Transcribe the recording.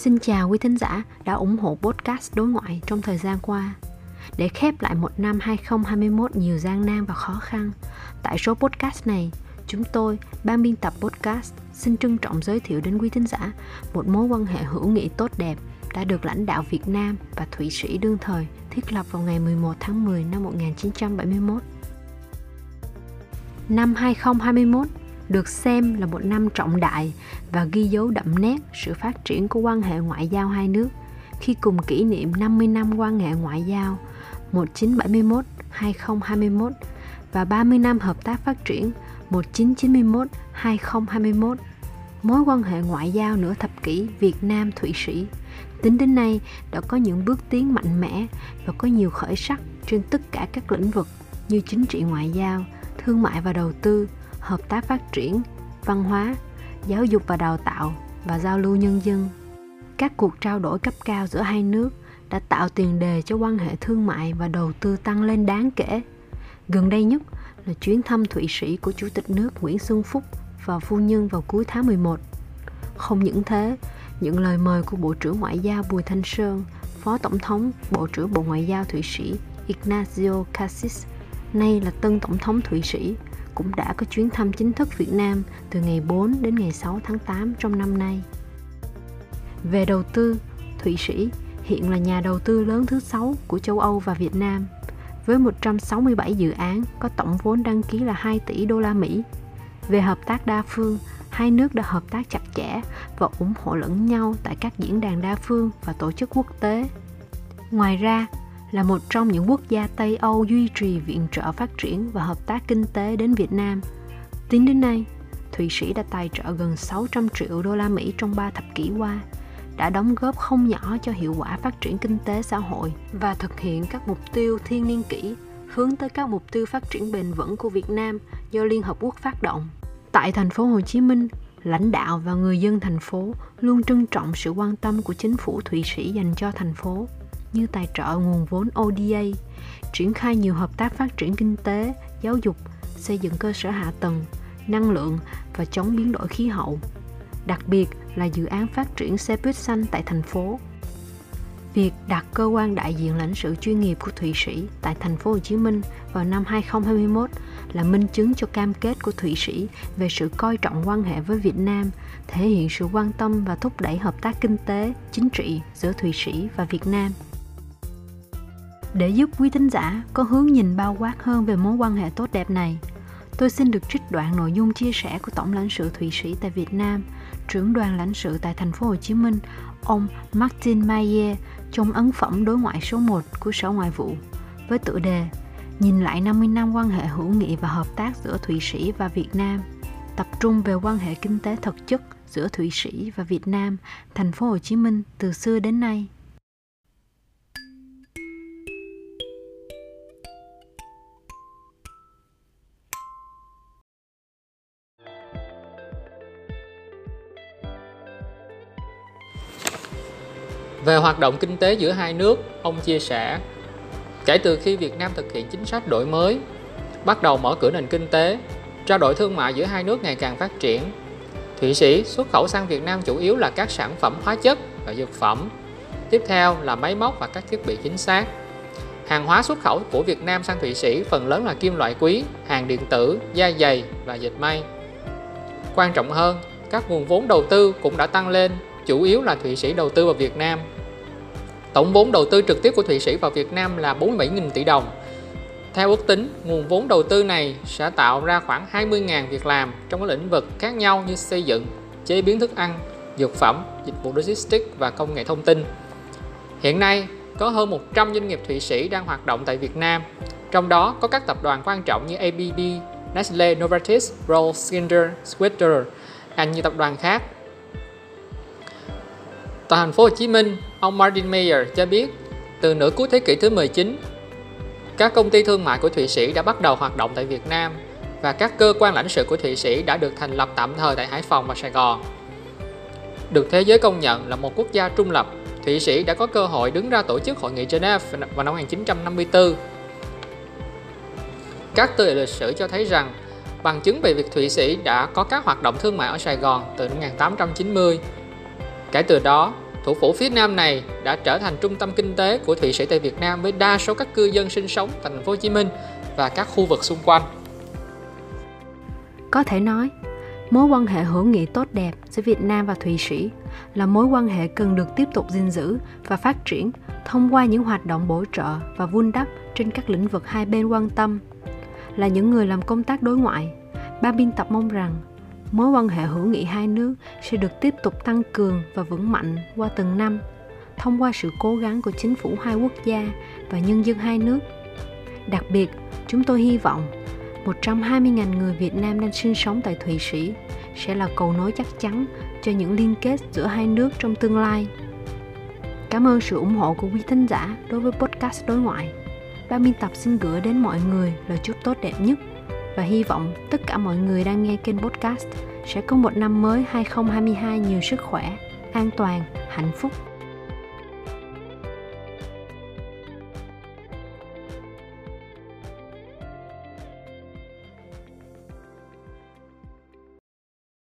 Xin chào quý thính giả đã ủng hộ podcast đối ngoại trong thời gian qua. Để khép lại một năm 2021 nhiều gian nan và khó khăn, tại số podcast này, chúng tôi, ban biên tập podcast, xin trân trọng giới thiệu đến quý thính giả một mối quan hệ hữu nghị tốt đẹp đã được lãnh đạo Việt Nam và Thụy Sĩ đương thời thiết lập vào ngày 11 tháng 10 năm 1971. Năm 2021 được xem là một năm trọng đại và ghi dấu đậm nét sự phát triển của quan hệ ngoại giao hai nước khi cùng kỷ niệm 50 năm quan hệ ngoại giao 1971-2021 và 30 năm hợp tác phát triển 1991-2021. Mối quan hệ ngoại giao nửa thập kỷ Việt Nam Thụy Sĩ tính đến nay đã có những bước tiến mạnh mẽ và có nhiều khởi sắc trên tất cả các lĩnh vực như chính trị ngoại giao, thương mại và đầu tư, hợp tác phát triển, văn hóa, giáo dục và đào tạo và giao lưu nhân dân. Các cuộc trao đổi cấp cao giữa hai nước đã tạo tiền đề cho quan hệ thương mại và đầu tư tăng lên đáng kể. Gần đây nhất là chuyến thăm Thụy Sĩ của Chủ tịch nước Nguyễn Xuân Phúc và phu nhân vào cuối tháng 11. Không những thế, những lời mời của Bộ trưởng Ngoại giao Bùi Thanh Sơn, Phó Tổng thống Bộ trưởng Bộ Ngoại giao Thụy Sĩ Ignacio Cassis, nay là tân Tổng thống Thụy Sĩ, cũng đã có chuyến thăm chính thức Việt Nam từ ngày 4 đến ngày 6 tháng 8 trong năm nay. Về đầu tư, Thụy Sĩ hiện là nhà đầu tư lớn thứ 6 của châu Âu và Việt Nam với 167 dự án có tổng vốn đăng ký là 2 tỷ đô la Mỹ. Về hợp tác đa phương, hai nước đã hợp tác chặt chẽ và ủng hộ lẫn nhau tại các diễn đàn đa phương và tổ chức quốc tế. Ngoài ra, là một trong những quốc gia Tây Âu duy trì viện trợ phát triển và hợp tác kinh tế đến Việt Nam. Tính đến nay, Thụy Sĩ đã tài trợ gần 600 triệu đô la Mỹ trong 3 thập kỷ qua, đã đóng góp không nhỏ cho hiệu quả phát triển kinh tế xã hội và thực hiện các mục tiêu thiên niên kỷ hướng tới các mục tiêu phát triển bền vững của Việt Nam do Liên Hợp Quốc phát động. Tại thành phố Hồ Chí Minh, lãnh đạo và người dân thành phố luôn trân trọng sự quan tâm của chính phủ Thụy Sĩ dành cho thành phố như tài trợ nguồn vốn ODA, triển khai nhiều hợp tác phát triển kinh tế, giáo dục, xây dựng cơ sở hạ tầng, năng lượng và chống biến đổi khí hậu. Đặc biệt là dự án phát triển xe buýt xanh tại thành phố. Việc đặt cơ quan đại diện lãnh sự chuyên nghiệp của Thụy Sĩ tại thành phố Hồ Chí Minh vào năm 2021 là minh chứng cho cam kết của Thụy Sĩ về sự coi trọng quan hệ với Việt Nam, thể hiện sự quan tâm và thúc đẩy hợp tác kinh tế, chính trị giữa Thụy Sĩ và Việt Nam. Để giúp quý thính giả có hướng nhìn bao quát hơn về mối quan hệ tốt đẹp này, tôi xin được trích đoạn nội dung chia sẻ của Tổng lãnh sự Thụy Sĩ tại Việt Nam, trưởng đoàn lãnh sự tại thành phố Hồ Chí Minh, ông Martin Mayer trong ấn phẩm đối ngoại số 1 của Sở Ngoại vụ với tựa đề Nhìn lại 50 năm quan hệ hữu nghị và hợp tác giữa Thụy Sĩ và Việt Nam, tập trung về quan hệ kinh tế thực chất giữa Thụy Sĩ và Việt Nam, thành phố Hồ Chí Minh từ xưa đến nay. Về hoạt động kinh tế giữa hai nước, ông chia sẻ, kể từ khi Việt Nam thực hiện chính sách đổi mới, bắt đầu mở cửa nền kinh tế, trao đổi thương mại giữa hai nước ngày càng phát triển. Thụy Sĩ xuất khẩu sang Việt Nam chủ yếu là các sản phẩm hóa chất và dược phẩm. Tiếp theo là máy móc và các thiết bị chính xác. Hàng hóa xuất khẩu của Việt Nam sang Thụy Sĩ phần lớn là kim loại quý, hàng điện tử, da dày và dệt may. Quan trọng hơn, các nguồn vốn đầu tư cũng đã tăng lên chủ yếu là Thụy Sĩ đầu tư vào Việt Nam. Tổng vốn đầu tư trực tiếp của Thụy Sĩ vào Việt Nam là 47.000 tỷ đồng. Theo ước tính, nguồn vốn đầu tư này sẽ tạo ra khoảng 20.000 việc làm trong các lĩnh vực khác nhau như xây dựng, chế biến thức ăn, dược phẩm, dịch vụ logistics và công nghệ thông tin. Hiện nay, có hơn 100 doanh nghiệp Thụy Sĩ đang hoạt động tại Việt Nam, trong đó có các tập đoàn quan trọng như ABB, Nestle, Novartis, Roll, Skinder, Switter và nhiều tập đoàn khác Tại thành phố Hồ Chí Minh, ông Martin Mayer cho biết từ nửa cuối thế kỷ thứ 19, các công ty thương mại của Thụy Sĩ đã bắt đầu hoạt động tại Việt Nam và các cơ quan lãnh sự của Thụy Sĩ đã được thành lập tạm thời tại Hải Phòng và Sài Gòn. Được thế giới công nhận là một quốc gia trung lập, Thụy Sĩ đã có cơ hội đứng ra tổ chức hội nghị Geneva vào năm 1954. Các tư liệu lịch sử cho thấy rằng bằng chứng về việc Thụy Sĩ đã có các hoạt động thương mại ở Sài Gòn từ năm 1890 Kể từ đó, thủ phủ phía nam này đã trở thành trung tâm kinh tế của Thụy Sĩ tại Việt Nam với đa số các cư dân sinh sống tại thành phố Hồ Chí Minh và các khu vực xung quanh. Có thể nói, mối quan hệ hữu nghị tốt đẹp giữa Việt Nam và Thụy Sĩ là mối quan hệ cần được tiếp tục gìn giữ và phát triển thông qua những hoạt động bổ trợ và vun đắp trên các lĩnh vực hai bên quan tâm. Là những người làm công tác đối ngoại, ban biên tập mong rằng mối quan hệ hữu nghị hai nước sẽ được tiếp tục tăng cường và vững mạnh qua từng năm thông qua sự cố gắng của chính phủ hai quốc gia và nhân dân hai nước. Đặc biệt, chúng tôi hy vọng 120.000 người Việt Nam đang sinh sống tại Thụy Sĩ sẽ là cầu nối chắc chắn cho những liên kết giữa hai nước trong tương lai. Cảm ơn sự ủng hộ của quý thính giả đối với podcast đối ngoại. Ban biên tập xin gửi đến mọi người lời chúc tốt đẹp nhất và hy vọng tất cả mọi người đang nghe kênh podcast sẽ có một năm mới 2022 nhiều sức khỏe, an toàn, hạnh phúc.